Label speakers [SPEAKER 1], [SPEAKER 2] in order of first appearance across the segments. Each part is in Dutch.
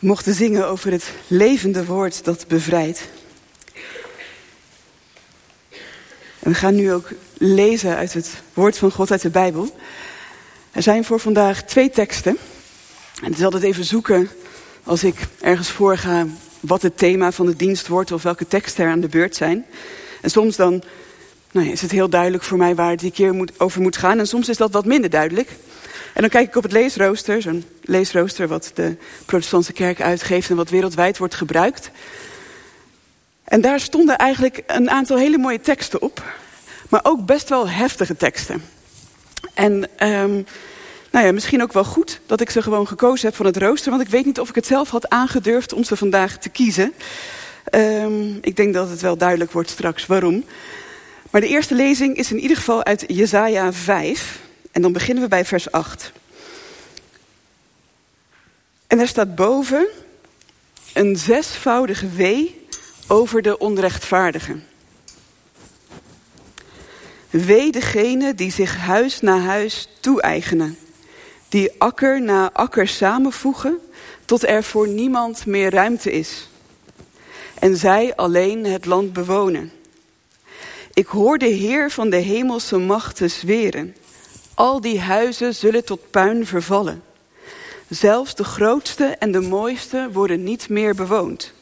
[SPEAKER 1] mochten zingen over het levende woord dat bevrijdt. We gaan nu ook lezen uit het woord van God uit de Bijbel. Er zijn voor vandaag twee teksten. En het is altijd even zoeken als ik ergens voorga wat het thema van de dienst wordt of welke teksten er aan de beurt zijn. En soms dan nou is het heel duidelijk voor mij waar het die keer moet, over moet gaan. En soms is dat wat minder duidelijk. En dan kijk ik op het leesrooster, zo'n leesrooster wat de protestantse kerk uitgeeft en wat wereldwijd wordt gebruikt. En daar stonden eigenlijk een aantal hele mooie teksten op, maar ook best wel heftige teksten. En um, nou ja, misschien ook wel goed dat ik ze gewoon gekozen heb van het rooster, want ik weet niet of ik het zelf had aangedurfd om ze vandaag te kiezen. Um, ik denk dat het wel duidelijk wordt straks waarom. Maar de eerste lezing is in ieder geval uit Jesaja 5. En dan beginnen we bij vers 8. En er staat boven een zesvoudige wee over de onrechtvaardigen. Wee degene die zich huis na huis toe-eigenen, die akker na akker samenvoegen, tot er voor niemand meer ruimte is. En zij alleen het land bewonen. Ik hoor de Heer van de hemelse machten zweren. Al die huizen zullen tot puin vervallen. Zelfs de grootste en de mooiste worden niet meer bewoond.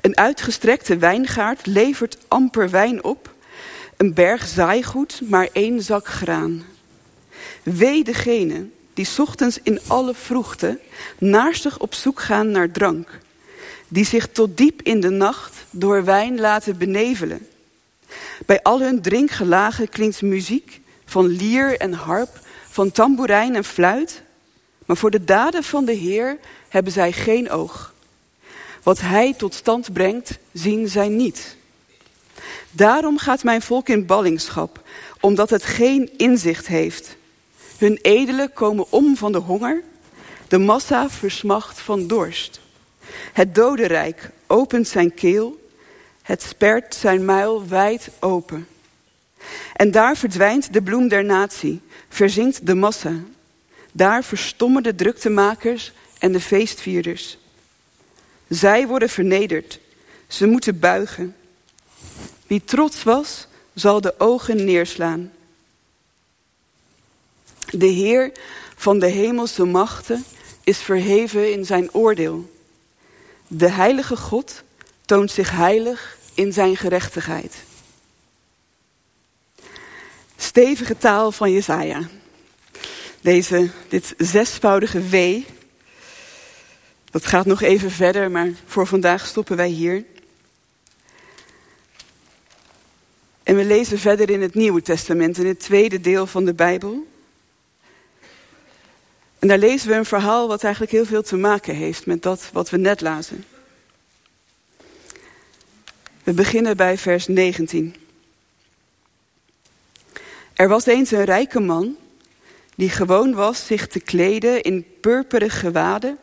[SPEAKER 1] Een uitgestrekte wijngaard levert amper wijn op. Een berg zaaigoed, maar één zak graan. Wee degene die ochtends in alle vroegte naarstig op zoek gaan naar drank. Die zich tot diep in de nacht door wijn laten benevelen. Bij al hun drinkgelagen klinkt muziek van lier en harp, van tamboerijn en fluit. Maar voor de daden van de Heer hebben zij geen oog. Wat Hij tot stand brengt, zien zij niet. Daarom gaat mijn volk in ballingschap, omdat het geen inzicht heeft. Hun edelen komen om van de honger, de massa versmacht van dorst. Het dodenrijk opent zijn keel, het spert zijn muil wijd open. En daar verdwijnt de bloem der natie, verzinkt de massa. Daar verstommen de druktemakers en de feestvierders. Zij worden vernederd, ze moeten buigen. Wie trots was, zal de ogen neerslaan. De Heer van de hemelse machten is verheven in zijn oordeel. De heilige God toont zich heilig in zijn gerechtigheid. Stevige taal van Jesaja. Deze, dit zesvoudige W. Dat gaat nog even verder, maar voor vandaag stoppen wij hier. En we lezen verder in het Nieuwe Testament, in het tweede deel van de Bijbel. En daar lezen we een verhaal wat eigenlijk heel veel te maken heeft met dat wat we net lazen. We beginnen bij vers 19. Er was eens een rijke man die gewoon was zich te kleden in purperen gewaden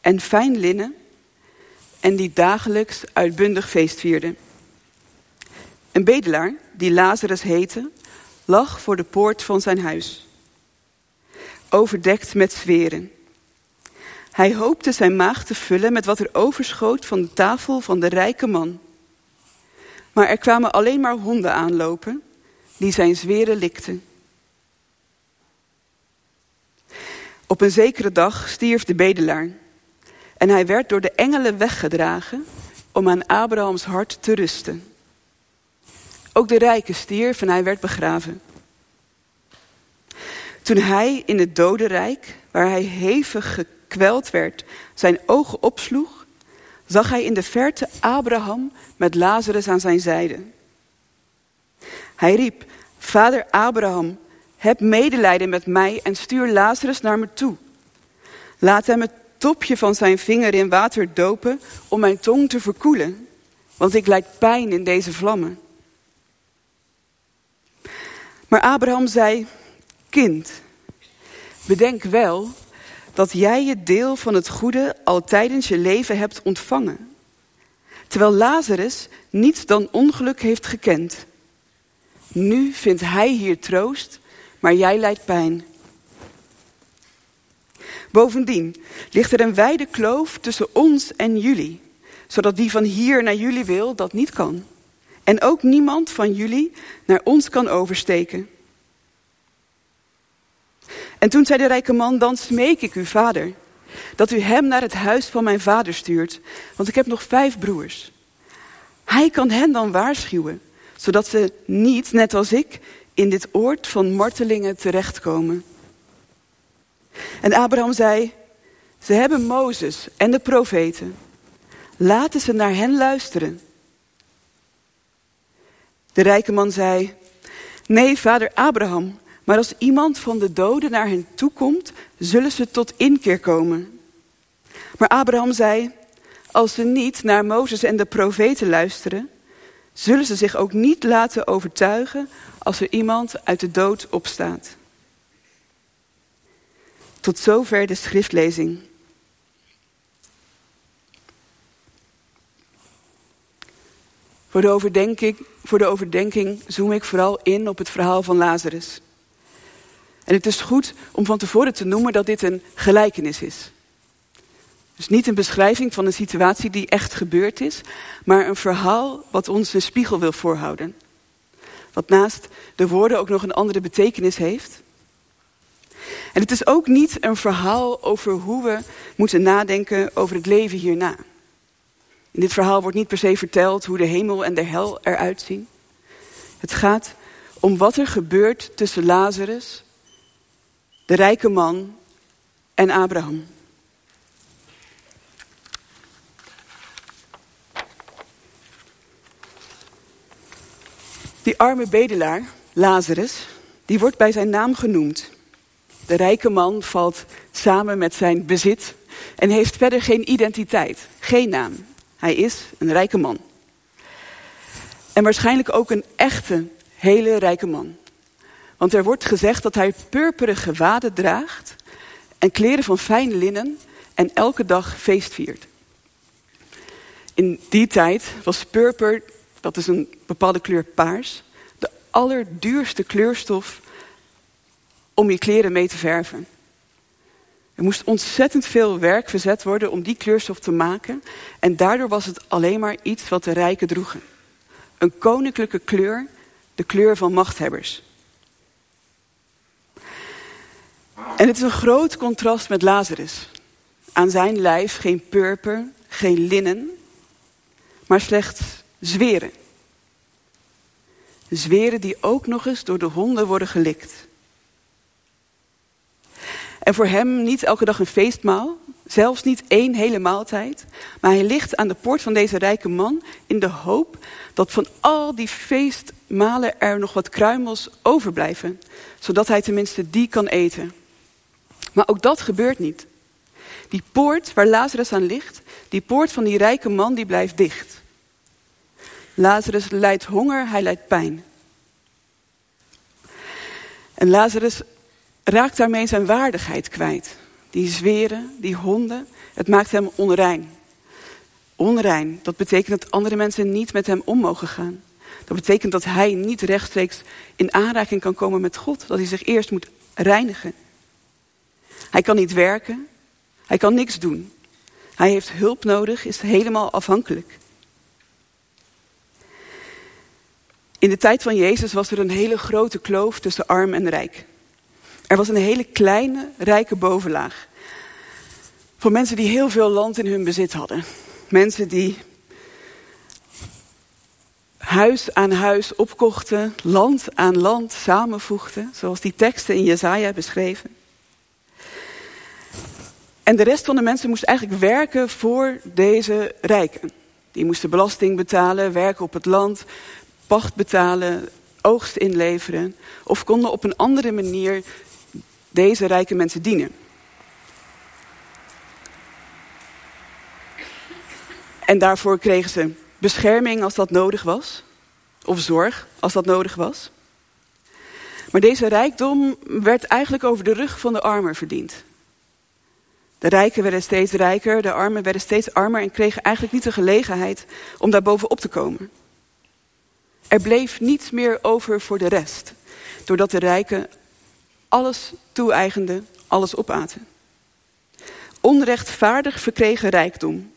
[SPEAKER 1] en fijn linnen en die dagelijks uitbundig feest vierde. Een bedelaar, die Lazarus heette, lag voor de poort van zijn huis, overdekt met zweren. Hij hoopte zijn maag te vullen met wat er overschoot van de tafel van de rijke man. Maar er kwamen alleen maar honden aanlopen die zijn zweren likten. Op een zekere dag stierf de bedelaar en hij werd door de engelen weggedragen om aan Abrahams hart te rusten. Ook de rijke stierf en hij werd begraven. Toen hij in het dodenrijk, waar hij hevig gekweld werd, zijn ogen opsloeg, zag hij in de verte Abraham met Lazarus aan zijn zijde. Hij riep, Vader Abraham, heb medelijden met mij en stuur Lazarus naar me toe. Laat hem het topje van zijn vinger in water dopen om mijn tong te verkoelen, want ik lijd pijn in deze vlammen. Maar Abraham zei, kind, bedenk wel dat jij je deel van het goede al tijdens je leven hebt ontvangen. Terwijl Lazarus niets dan ongeluk heeft gekend. Nu vindt hij hier troost, maar jij lijdt pijn. Bovendien ligt er een wijde kloof tussen ons en jullie, zodat wie van hier naar jullie wil, dat niet kan. En ook niemand van jullie naar ons kan oversteken. En toen zei de rijke man, dan smeek ik u, vader, dat u hem naar het huis van mijn vader stuurt, want ik heb nog vijf broers. Hij kan hen dan waarschuwen, zodat ze niet, net als ik, in dit oord van martelingen terechtkomen. En Abraham zei, ze hebben Mozes en de profeten. Laten ze naar hen luisteren. De rijke man zei, nee, vader Abraham, maar als iemand van de doden naar hen toekomt, zullen ze tot inkeer komen. Maar Abraham zei, als ze niet naar Mozes en de profeten luisteren, zullen ze zich ook niet laten overtuigen als er iemand uit de dood opstaat. Tot zover de schriftlezing. Voor de, overdenking, voor de overdenking zoom ik vooral in op het verhaal van Lazarus. En het is goed om van tevoren te noemen dat dit een gelijkenis is. Dus niet een beschrijving van een situatie die echt gebeurd is, maar een verhaal wat ons een spiegel wil voorhouden. Wat naast de woorden ook nog een andere betekenis heeft. En het is ook niet een verhaal over hoe we moeten nadenken over het leven hierna. In dit verhaal wordt niet per se verteld hoe de hemel en de hel eruit zien. Het gaat om wat er gebeurt tussen Lazarus, de rijke man en Abraham. Die arme bedelaar, Lazarus, die wordt bij zijn naam genoemd. De rijke man valt samen met zijn bezit en heeft verder geen identiteit, geen naam. Hij is een rijke man. En waarschijnlijk ook een echte, hele rijke man. Want er wordt gezegd dat hij purperen gewaden draagt en kleren van fijn linnen en elke dag feest viert. In die tijd was purper, dat is een bepaalde kleur paars, de allerduurste kleurstof om je kleren mee te verven. Er moest ontzettend veel werk verzet worden om die kleurstof te maken. En daardoor was het alleen maar iets wat de rijken droegen. Een koninklijke kleur, de kleur van machthebbers. En het is een groot contrast met Lazarus. Aan zijn lijf geen purper, geen linnen, maar slechts zweren. Zweren die ook nog eens door de honden worden gelikt. En voor hem niet elke dag een feestmaal, zelfs niet één hele maaltijd. Maar hij ligt aan de poort van deze rijke man in de hoop dat van al die feestmalen er nog wat kruimels overblijven. Zodat hij tenminste die kan eten. Maar ook dat gebeurt niet. Die poort waar Lazarus aan ligt, die poort van die rijke man, die blijft dicht. Lazarus lijdt honger, hij lijdt pijn. En Lazarus raakt daarmee zijn waardigheid kwijt. Die zweren, die honden, het maakt hem onrein. Onrein, dat betekent dat andere mensen niet met hem om mogen gaan. Dat betekent dat hij niet rechtstreeks in aanraking kan komen met God. Dat hij zich eerst moet reinigen. Hij kan niet werken. Hij kan niks doen. Hij heeft hulp nodig, is helemaal afhankelijk. In de tijd van Jezus was er een hele grote kloof tussen arm en rijk. Er was een hele kleine, rijke bovenlaag. Voor mensen die heel veel land in hun bezit hadden. Mensen die huis aan huis opkochten, land aan land samenvoegden, zoals die teksten in Jezaja beschreven. En de rest van de mensen moest eigenlijk werken voor deze rijken. Die moesten belasting betalen, werken op het land, pacht betalen, oogst inleveren. Of konden op een andere manier deze rijke mensen dienen. En daarvoor kregen ze bescherming als dat nodig was. Of zorg als dat nodig was. Maar deze rijkdom werd eigenlijk over de rug van de armen verdiend. De rijken werden steeds rijker, de armen werden steeds armer en kregen eigenlijk niet de gelegenheid om daar bovenop te komen. Er bleef niets meer over voor de rest, doordat de rijken alles toe-eigenden, alles opaten. onrechtvaardig verkregen rijkdom.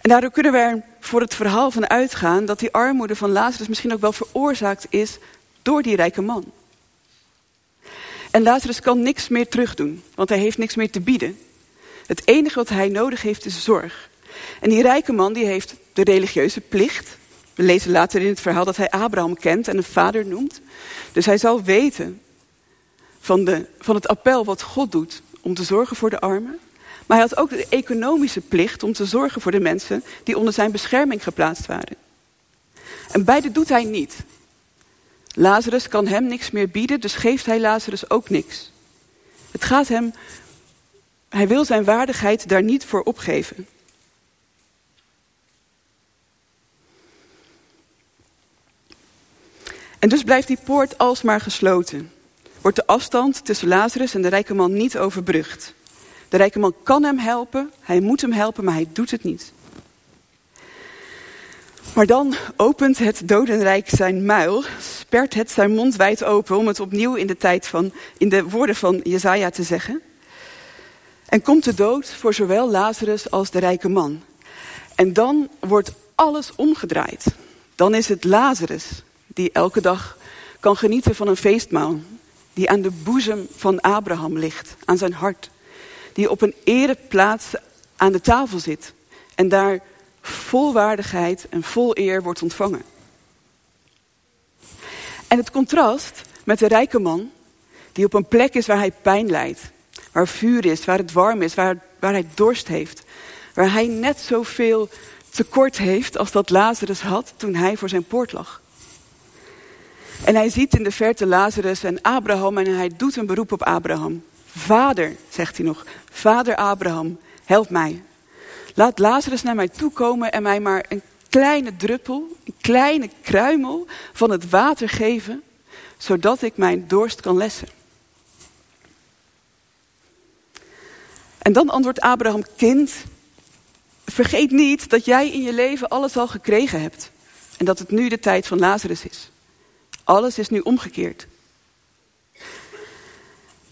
[SPEAKER 1] En daardoor kunnen we er voor het verhaal van uitgaan dat die armoede van Lazarus misschien ook wel veroorzaakt is door die rijke man. En Lazarus kan niks meer terugdoen, want hij heeft niks meer te bieden. Het enige wat hij nodig heeft is zorg. En die rijke man die heeft de religieuze plicht. We lezen later in het verhaal dat hij Abraham kent en een vader noemt. Dus hij zal weten van, de, van het appel wat God doet om te zorgen voor de armen. Maar hij had ook de economische plicht om te zorgen voor de mensen die onder zijn bescherming geplaatst waren. En beide doet hij niet. Lazarus kan hem niks meer bieden, dus geeft hij Lazarus ook niks. Het gaat hem, hij wil zijn waardigheid daar niet voor opgeven. En dus blijft die poort alsmaar gesloten. Wordt de afstand tussen Lazarus en de rijke man niet overbrugd. De rijke man kan hem helpen, hij moet hem helpen, maar hij doet het niet. Maar dan opent het dodenrijk zijn muil, spert het zijn mond wijd open om het opnieuw in de tijd van, in de woorden van Jezaja te zeggen. En komt de dood voor zowel Lazarus als de rijke man. En dan wordt alles omgedraaid. Dan is het Lazarus die elke dag kan genieten van een feestmaal. Die aan de boezem van Abraham ligt, aan zijn hart. Die op een ereplaats aan de tafel zit. En daar vol waardigheid en vol eer wordt ontvangen. En het contrast met de rijke man, die op een plek is waar hij pijn lijdt. Waar vuur is, waar het warm is, waar, waar hij dorst heeft. Waar hij net zoveel tekort heeft als dat Lazarus had toen hij voor zijn poort lag. En hij ziet in de verte Lazarus en Abraham en hij doet een beroep op Abraham. Vader, zegt hij nog, vader Abraham, help mij. Laat Lazarus naar mij toe komen en mij maar een kleine druppel, een kleine kruimel van het water geven, zodat ik mijn dorst kan lessen. En dan antwoordt Abraham, kind, vergeet niet dat jij in je leven alles al gekregen hebt. En dat het nu de tijd van Lazarus is. Alles is nu omgekeerd.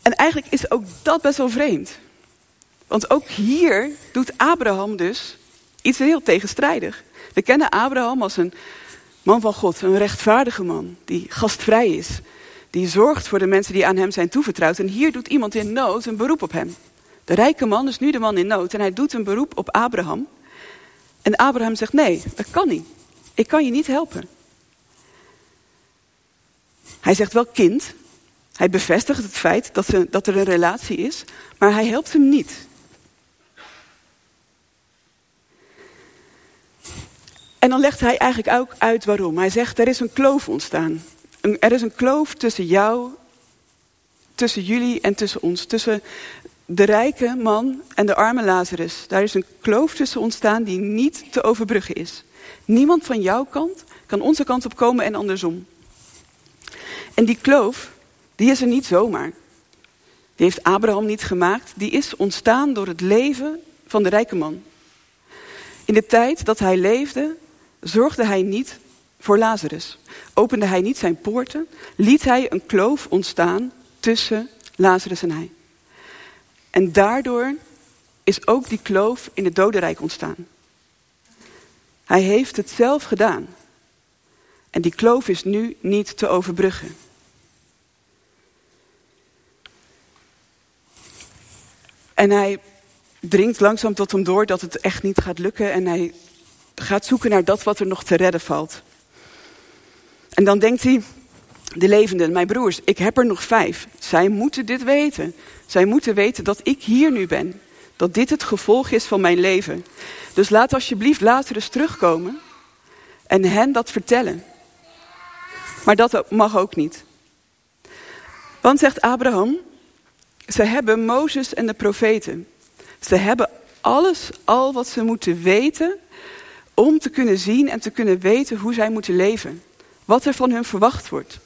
[SPEAKER 1] En eigenlijk is ook dat best wel vreemd. Want ook hier doet Abraham dus iets heel tegenstrijdig. We kennen Abraham als een man van God, een rechtvaardige man, die gastvrij is. Die zorgt voor de mensen die aan hem zijn toevertrouwd. En hier doet iemand in nood een beroep op hem. De rijke man is nu de man in nood en hij doet een beroep op Abraham. En Abraham zegt, nee, dat kan niet. Ik kan je niet helpen. Hij zegt wel kind. Hij bevestigt het feit dat, ze, dat er een relatie is, maar hij helpt hem niet. En dan legt hij eigenlijk ook uit waarom. Hij zegt, er is een kloof ontstaan. Er is een kloof tussen jou, tussen jullie en tussen ons. Tussen de rijke man en de arme Lazarus. Daar is een kloof tussen ontstaan die niet te overbruggen is. Niemand van jouw kant kan onze kant op komen en andersom. En die kloof, die is er niet zomaar. Die heeft Abraham niet gemaakt. Die is ontstaan door het leven van de rijke man. In de tijd dat hij leefde, zorgde hij niet voor Lazarus. Opende hij niet zijn poorten, liet hij een kloof ontstaan tussen Lazarus en hij. En daardoor is ook die kloof in het dodenrijk ontstaan. Hij heeft het zelf gedaan. En die kloof is nu niet te overbruggen. En hij dringt langzaam tot hem door dat het echt niet gaat lukken. En hij gaat zoeken naar dat wat er nog te redden valt. En dan denkt hij, de levenden, mijn broers, ik heb er nog vijf. Zij moeten dit weten. Zij moeten weten dat ik hier nu ben. Dat dit het gevolg is van mijn leven. Dus laat alsjeblieft Lazarus terugkomen en hen dat vertellen. Maar dat mag ook niet. Want zegt Abraham, ze hebben Mozes en de profeten. Ze hebben alles al wat ze moeten weten om te kunnen zien en te kunnen weten hoe zij moeten leven. Wat er van hun verwacht wordt.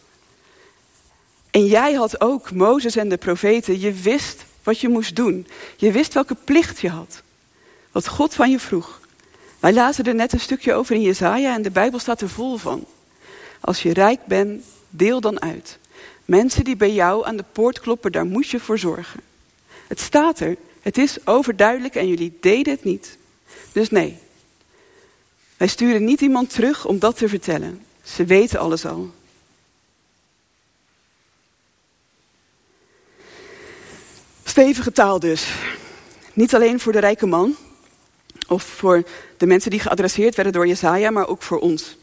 [SPEAKER 1] En jij had ook Mozes en de profeten. Je wist wat je moest doen. Je wist welke plicht je had. Wat God van je vroeg. Wij lazen er net een stukje over in Jezaja en de Bijbel staat er vol van. Als je rijk bent, deel dan uit. Mensen die bij jou aan de poort kloppen, daar moet je voor zorgen. Het staat er. Het is overduidelijk en jullie deden het niet. Dus nee. Wij sturen niet iemand terug om dat te vertellen. Ze weten alles al. Stevige taal dus. Niet alleen voor de rijke man of voor de mensen die geadresseerd werden door Jesaja, maar ook voor ons.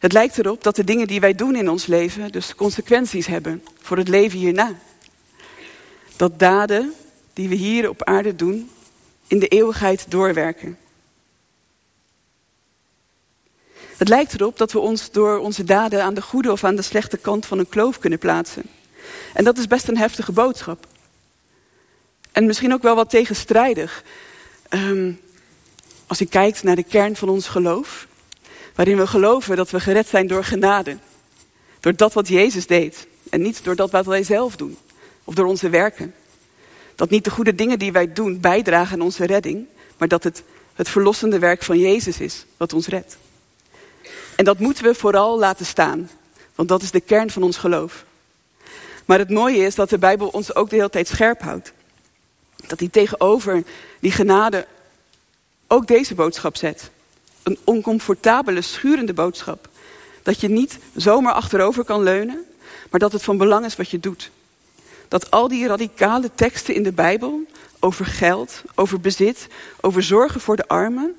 [SPEAKER 1] Het lijkt erop dat de dingen die wij doen in ons leven dus consequenties hebben voor het leven hierna. Dat daden die we hier op aarde doen in de eeuwigheid doorwerken. Het lijkt erop dat we ons door onze daden aan de goede of aan de slechte kant van een kloof kunnen plaatsen. En dat is best een heftige boodschap. En misschien ook wel wat tegenstrijdig. Um, als je kijkt naar de kern van ons geloof, waarin we geloven dat we gered zijn door genade. Door dat wat Jezus deed en niet door dat wat wij zelf doen of door onze werken. Dat niet de goede dingen die wij doen bijdragen aan onze redding, maar dat het het verlossende werk van Jezus is wat ons redt. En dat moeten we vooral laten staan, want dat is de kern van ons geloof. Maar het mooie is dat de Bijbel ons ook de hele tijd scherp houdt. Dat hij tegenover die genade ook deze boodschap zet. Een oncomfortabele, schurende boodschap. Dat je niet zomaar achterover kan leunen, maar dat het van belang is wat je doet. Dat al die radicale teksten in de Bijbel over geld, over bezit, over zorgen voor de armen,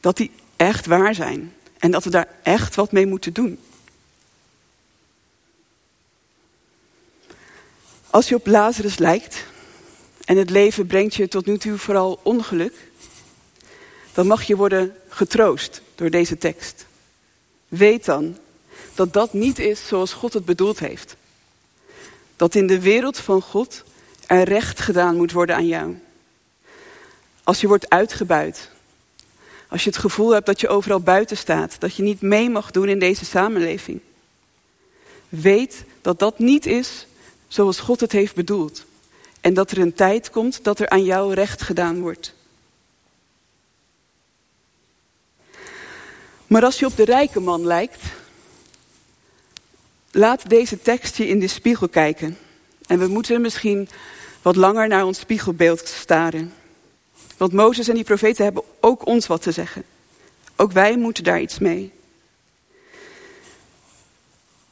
[SPEAKER 1] dat die echt waar zijn. En dat we daar echt wat mee moeten doen. Als je op Lazarus lijkt en het leven brengt je tot nu toe vooral ongeluk, dan mag je worden getroost door deze tekst. Weet dan dat dat niet is zoals God het bedoeld heeft. Dat in de wereld van God er recht gedaan moet worden aan jou. Als je wordt uitgebuit, als je het gevoel hebt dat je overal buiten staat, dat je niet mee mag doen in deze samenleving. Weet dat dat niet is zoals God het heeft bedoeld. En dat er een tijd komt dat er aan jou recht gedaan wordt. Maar als je op de rijke man lijkt, laat deze tekst je in de spiegel kijken. En we moeten misschien wat langer naar ons spiegelbeeld staren. Want Mozes en die profeten hebben ook ons wat te zeggen. Ook wij moeten daar iets mee.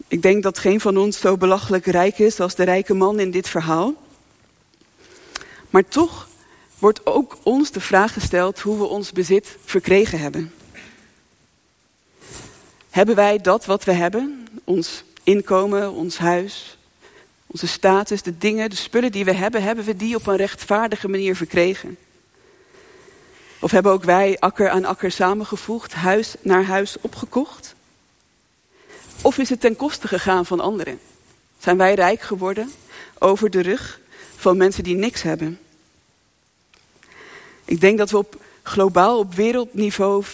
[SPEAKER 1] Ik denk dat geen van ons zo belachelijk rijk is als de rijke man in dit verhaal. Maar toch wordt ook ons de vraag gesteld hoe we ons bezit verkregen hebben. Hebben wij dat wat we hebben, ons inkomen, ons huis, onze status, de dingen, de spullen die we hebben, hebben we die op een rechtvaardige manier verkregen? Of hebben ook wij akker aan akker samengevoegd, huis naar huis opgekocht? Of is het ten koste gegaan van anderen? Zijn wij rijk geworden over de rug van mensen die niks hebben? Ik denk dat we op globaal, op wereldniveau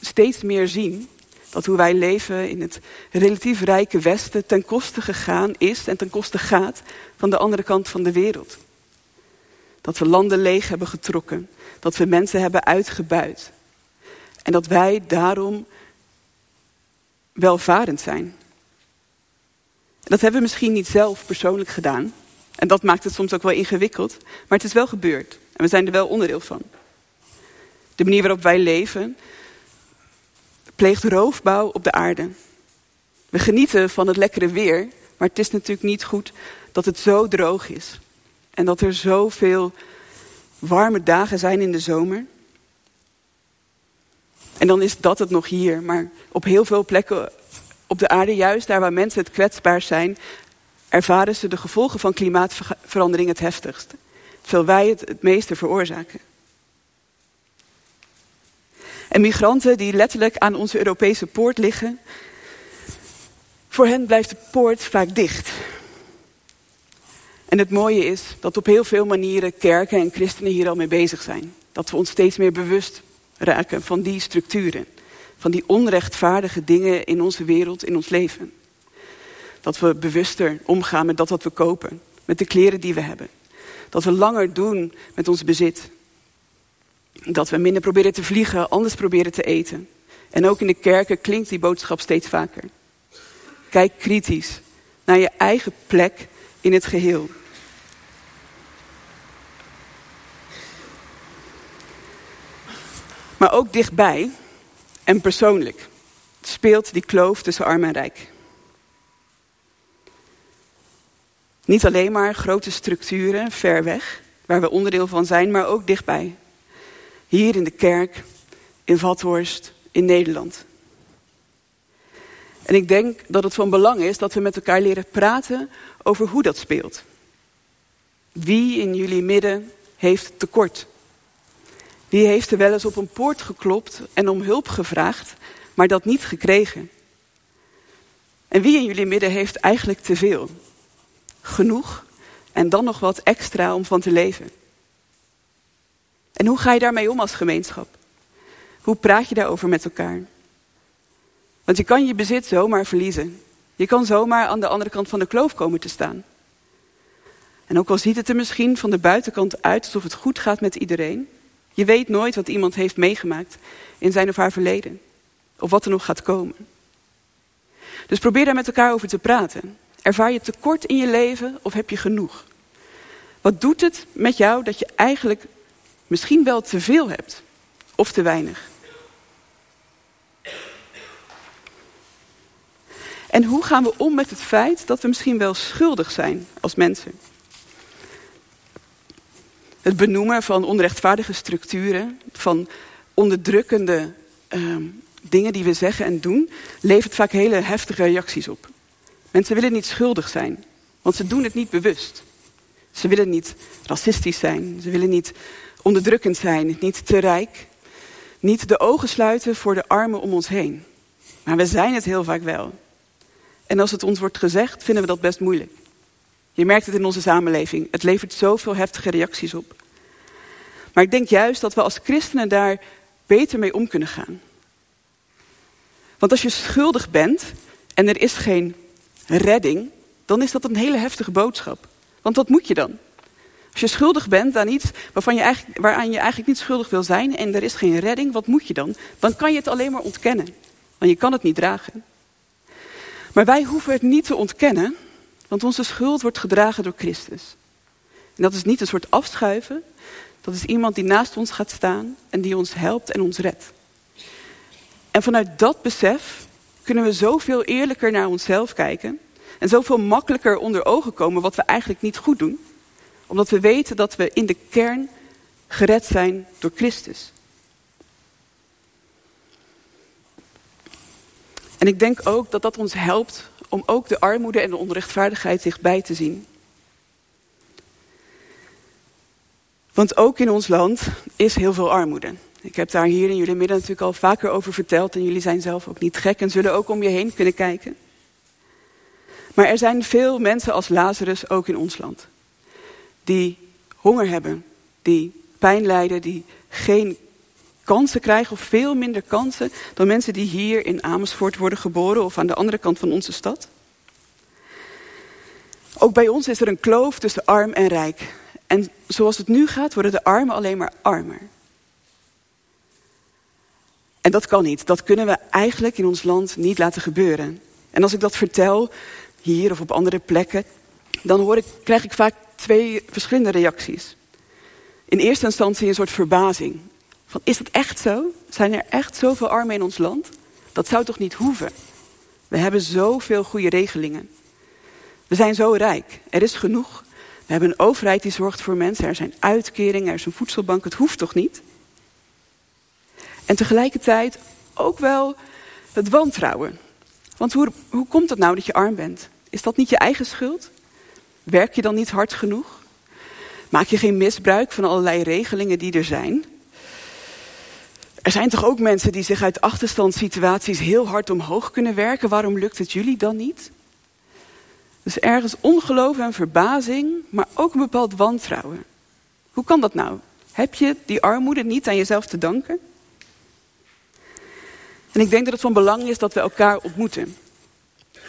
[SPEAKER 1] steeds meer zien dat hoe wij leven in het relatief rijke Westen ten koste gegaan is en ten koste gaat van de andere kant van de wereld. Dat we landen leeg hebben getrokken, dat we mensen hebben uitgebuit. En dat wij daarom welvarend zijn. Dat hebben we misschien niet zelf persoonlijk gedaan. En dat maakt het soms ook wel ingewikkeld. Maar het is wel gebeurd. En we zijn er wel onderdeel van. De manier waarop wij leven pleegt roofbouw op de aarde. We genieten van het lekkere weer. Maar het is natuurlijk niet goed dat het zo droog is. En dat er zoveel warme dagen zijn in de zomer. En dan is dat het nog hier. Maar op heel veel plekken op de aarde, juist daar waar mensen het kwetsbaar zijn, ervaren ze de gevolgen van klimaatverandering het heftigst. Terwijl wij het het meeste veroorzaken. En migranten die letterlijk aan onze Europese poort liggen, voor hen blijft de poort vaak dicht. En het mooie is dat op heel veel manieren kerken en christenen hier al mee bezig zijn. Dat we ons steeds meer bewust raken van die structuren. Van die onrechtvaardige dingen in onze wereld, in ons leven. Dat we bewuster omgaan met dat wat we kopen. Met de kleren die we hebben. Dat we langer doen met ons bezit dat we minder proberen te vliegen, anders proberen te eten. En ook in de kerken klinkt die boodschap steeds vaker. Kijk kritisch naar je eigen plek in het geheel. Maar ook dichtbij en persoonlijk speelt die kloof tussen arm en rijk. Niet alleen maar grote structuren ver weg, waar we onderdeel van zijn, maar ook dichtbij. Hier in de kerk, in Vathorst, in Nederland. En ik denk dat het van belang is dat we met elkaar leren praten over hoe dat speelt. Wie in jullie midden heeft tekort? Wie heeft er wel eens op een poort geklopt en om hulp gevraagd, maar dat niet gekregen? En wie in jullie midden heeft eigenlijk te veel? Genoeg en dan nog wat extra om van te leven? En hoe ga je daarmee om als gemeenschap? Hoe praat je daarover met elkaar? Want je kan je bezit zomaar verliezen. Je kan zomaar aan de andere kant van de kloof komen te staan. En ook al ziet het er misschien van de buitenkant uit alsof het goed gaat met iedereen, je weet nooit wat iemand heeft meegemaakt in zijn of haar verleden. Of wat er nog gaat komen. Dus probeer daar met elkaar over te praten. Ervaar je tekort in je leven of heb je genoeg? Wat doet het met jou dat je eigenlijk misschien wel te veel hebt of te weinig? En hoe gaan we om met het feit dat we misschien wel schuldig zijn als mensen? Het benoemen van onrechtvaardige structuren, van onderdrukkende uh, dingen die we zeggen en doen, levert vaak hele heftige reacties op. Mensen willen niet schuldig zijn, want ze doen het niet bewust. Ze willen niet racistisch zijn, ze willen niet onderdrukkend zijn, niet te rijk, niet de ogen sluiten voor de armen om ons heen. Maar we zijn het heel vaak wel. En als het ons wordt gezegd, vinden we dat best moeilijk. Je merkt het in onze samenleving. Het levert zoveel heftige reacties op. Maar ik denk juist dat we als christenen daar beter mee om kunnen gaan. Want als je schuldig bent en er is geen redding, dan is dat een hele heftige boodschap. Want wat moet je dan? Als je schuldig bent aan iets waarvan je eigenlijk, waaraan je eigenlijk niet schuldig wil zijn en er is geen redding, wat moet je dan? Dan kan je het alleen maar ontkennen. Want je kan het niet dragen. Maar wij hoeven het niet te ontkennen, want onze schuld wordt gedragen door Christus. En dat is niet een soort afschuiven, dat is iemand die naast ons gaat staan en die ons helpt en ons redt. En vanuit dat besef kunnen we zoveel eerlijker naar onszelf kijken en zoveel makkelijker onder ogen komen wat we eigenlijk niet goed doen, omdat we weten dat we in de kern gered zijn door Christus. En ik denk ook dat dat ons helpt om ook de armoede en de onrechtvaardigheid dichtbij te zien. Want ook in ons land is heel veel armoede. Ik heb daar hier in jullie midden natuurlijk al vaker over verteld en jullie zijn zelf ook niet gek en zullen ook om je heen kunnen kijken. Maar er zijn veel mensen als Lazarus ook in ons land. Die honger hebben, die pijn lijden, die geen kansen krijgen of veel minder kansen dan mensen die hier in Amersfoort worden geboren of aan de andere kant van onze stad. Ook bij ons is er een kloof tussen arm en rijk. En zoals het nu gaat, worden de armen alleen maar armer. En dat kan niet. Dat kunnen we eigenlijk in ons land niet laten gebeuren. En als ik dat vertel, hier of op andere plekken, dan hoor ik, krijg ik vaak twee verschillende reacties. In eerste instantie een soort verbazing. Van, is dat echt zo? Zijn er echt zoveel armen in ons land? Dat zou toch niet hoeven? We hebben zoveel goede regelingen. We zijn zo rijk. Er is genoeg. We hebben een overheid die zorgt voor mensen. Er zijn uitkeringen, er is een voedselbank. Het hoeft toch niet? En tegelijkertijd ook wel het wantrouwen. Want hoe, hoe komt het nou dat je arm bent? Is dat niet je eigen schuld? Werk je dan niet hard genoeg? Maak je geen misbruik van allerlei regelingen die er zijn? Er zijn toch ook mensen die zich uit achterstandssituaties heel hard omhoog kunnen werken. Waarom lukt het jullie dan niet? Dus ergens ongeloof en verbazing, maar ook een bepaald wantrouwen. Hoe kan dat nou? Heb je die armoede niet aan jezelf te danken? En ik denk dat het van belang is dat we elkaar ontmoeten.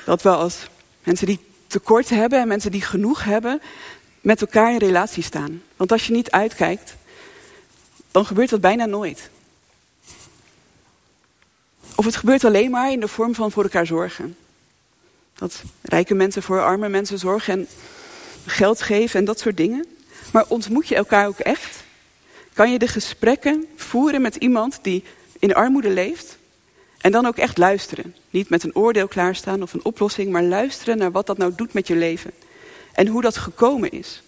[SPEAKER 1] Dat we als mensen die tekort hebben en mensen die genoeg hebben, met elkaar in relatie staan. Want als je niet uitkijkt, dan gebeurt dat bijna nooit. Of het gebeurt alleen maar in de vorm van voor elkaar zorgen. Dat rijke mensen voor arme mensen zorgen en geld geven en dat soort dingen. Maar ontmoet je elkaar ook echt? Kan je de gesprekken voeren met iemand die in armoede leeft? En dan ook echt luisteren. Niet met een oordeel klaarstaan of een oplossing, maar luisteren naar wat dat nou doet met je leven. En hoe dat gekomen is.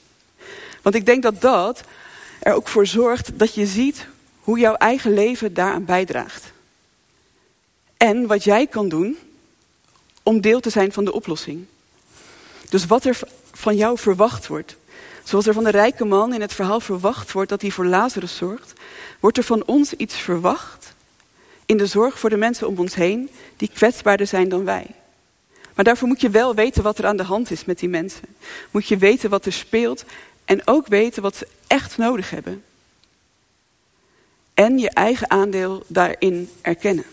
[SPEAKER 1] Want ik denk dat dat er ook voor zorgt dat je ziet hoe jouw eigen leven daaraan bijdraagt. En wat jij kan doen om deel te zijn van de oplossing. Dus wat er van jou verwacht wordt. Zoals er van de rijke man in het verhaal verwacht wordt dat hij voor Lazarus zorgt, wordt er van ons iets verwacht in de zorg voor de mensen om ons heen die kwetsbaarder zijn dan wij. Maar daarvoor moet je wel weten wat er aan de hand is met die mensen. Moet je weten wat er speelt en ook weten wat ze echt nodig hebben. En je eigen aandeel daarin erkennen.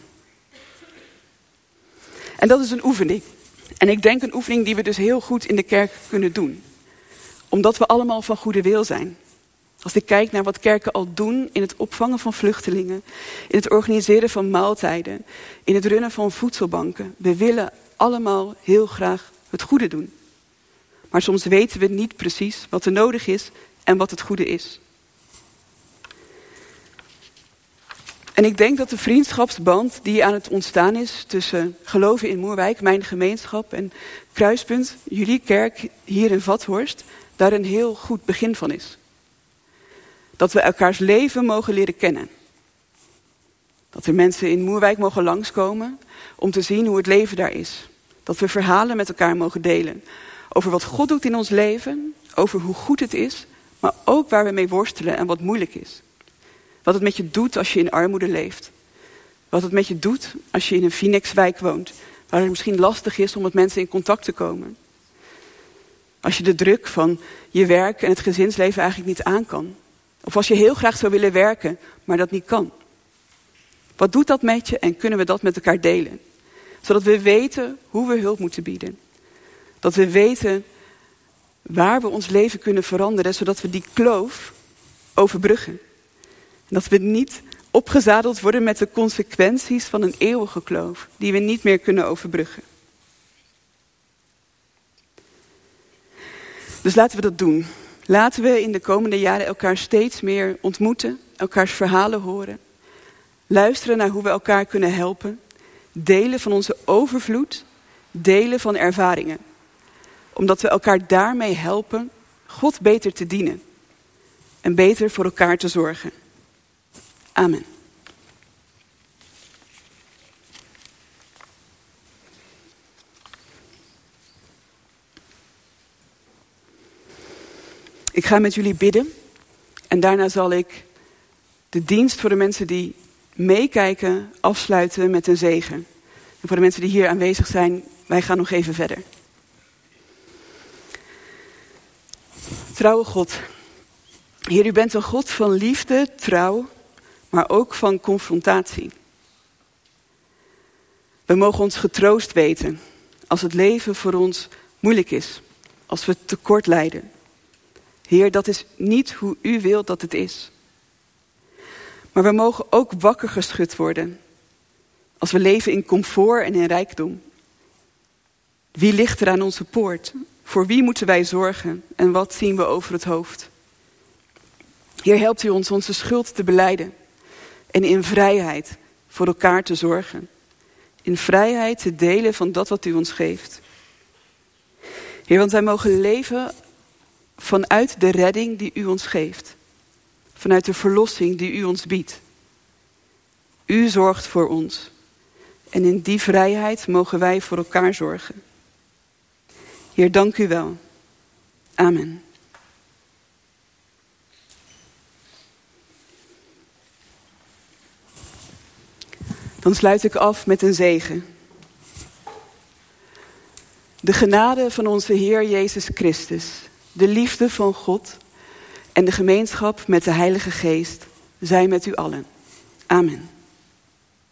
[SPEAKER 1] En dat is een oefening. En ik denk een oefening die we dus heel goed in de kerk kunnen doen. Omdat we allemaal van goede wil zijn. Als ik kijk naar wat kerken al doen in het opvangen van vluchtelingen, in het organiseren van maaltijden, in het runnen van voedselbanken. We willen allemaal heel graag het goede doen. Maar soms weten we niet precies wat er nodig is en wat het goede is. En ik denk dat de vriendschapsband die aan het ontstaan is tussen geloven in Moerwijk, mijn gemeenschap en Kruispunt, jullie kerk hier in Vathorst, daar een heel goed begin van is. Dat we elkaars leven mogen leren kennen. Dat er mensen in Moerwijk mogen langskomen om te zien hoe het leven daar is. Dat we verhalen met elkaar mogen delen over wat God doet in ons leven, over hoe goed het is, maar ook waar we mee worstelen en wat moeilijk is. Wat het met je doet als je in armoede leeft. Wat het met je doet als je in een Phoenixwijk woont, waar het misschien lastig is om met mensen in contact te komen. Als je de druk van je werk en het gezinsleven eigenlijk niet aan kan. Of als je heel graag zou willen werken, maar dat niet kan. Wat doet dat met je en kunnen we dat met elkaar delen? Zodat we weten hoe we hulp moeten bieden. Dat we weten waar we ons leven kunnen veranderen, zodat we die kloof overbruggen. Dat we niet opgezadeld worden met de consequenties van een eeuwige kloof, die we niet meer kunnen overbruggen. Dus laten we dat doen. Laten we in de komende jaren elkaar steeds meer ontmoeten, elkaars verhalen horen, luisteren naar hoe we elkaar kunnen helpen, delen van onze overvloed, delen van ervaringen. Omdat we elkaar daarmee helpen God beter te dienen en beter voor elkaar te zorgen. Amen. Ik ga met jullie bidden en daarna zal ik de dienst voor de mensen die meekijken afsluiten met een zegen. En voor de mensen die hier aanwezig zijn, wij gaan nog even verder. Trouwe God. Heer, u bent een God van liefde, trouw maar ook van confrontatie. We mogen ons getroost weten als het leven voor ons moeilijk is, als we tekort lijden. Heer, dat is niet hoe u wilt dat het is. Maar we mogen ook wakker geschud worden als we leven in comfort en in rijkdom. Wie ligt er aan onze poort? Voor wie moeten wij zorgen en wat zien we over het hoofd? Heer, helpt u ons onze schuld te beleiden en in vrijheid voor elkaar te zorgen. In vrijheid te delen van dat wat u ons geeft. Heer, want wij mogen leven vanuit de redding die u ons geeft. Vanuit de verlossing die u ons biedt. U zorgt voor ons. En in die vrijheid mogen wij voor elkaar zorgen. Heer, dank u wel. Amen. Dan sluit ik af met een zegen. De genade van onze Heer Jezus Christus, de liefde van God en de gemeenschap met de Heilige Geest zijn met u allen. Amen.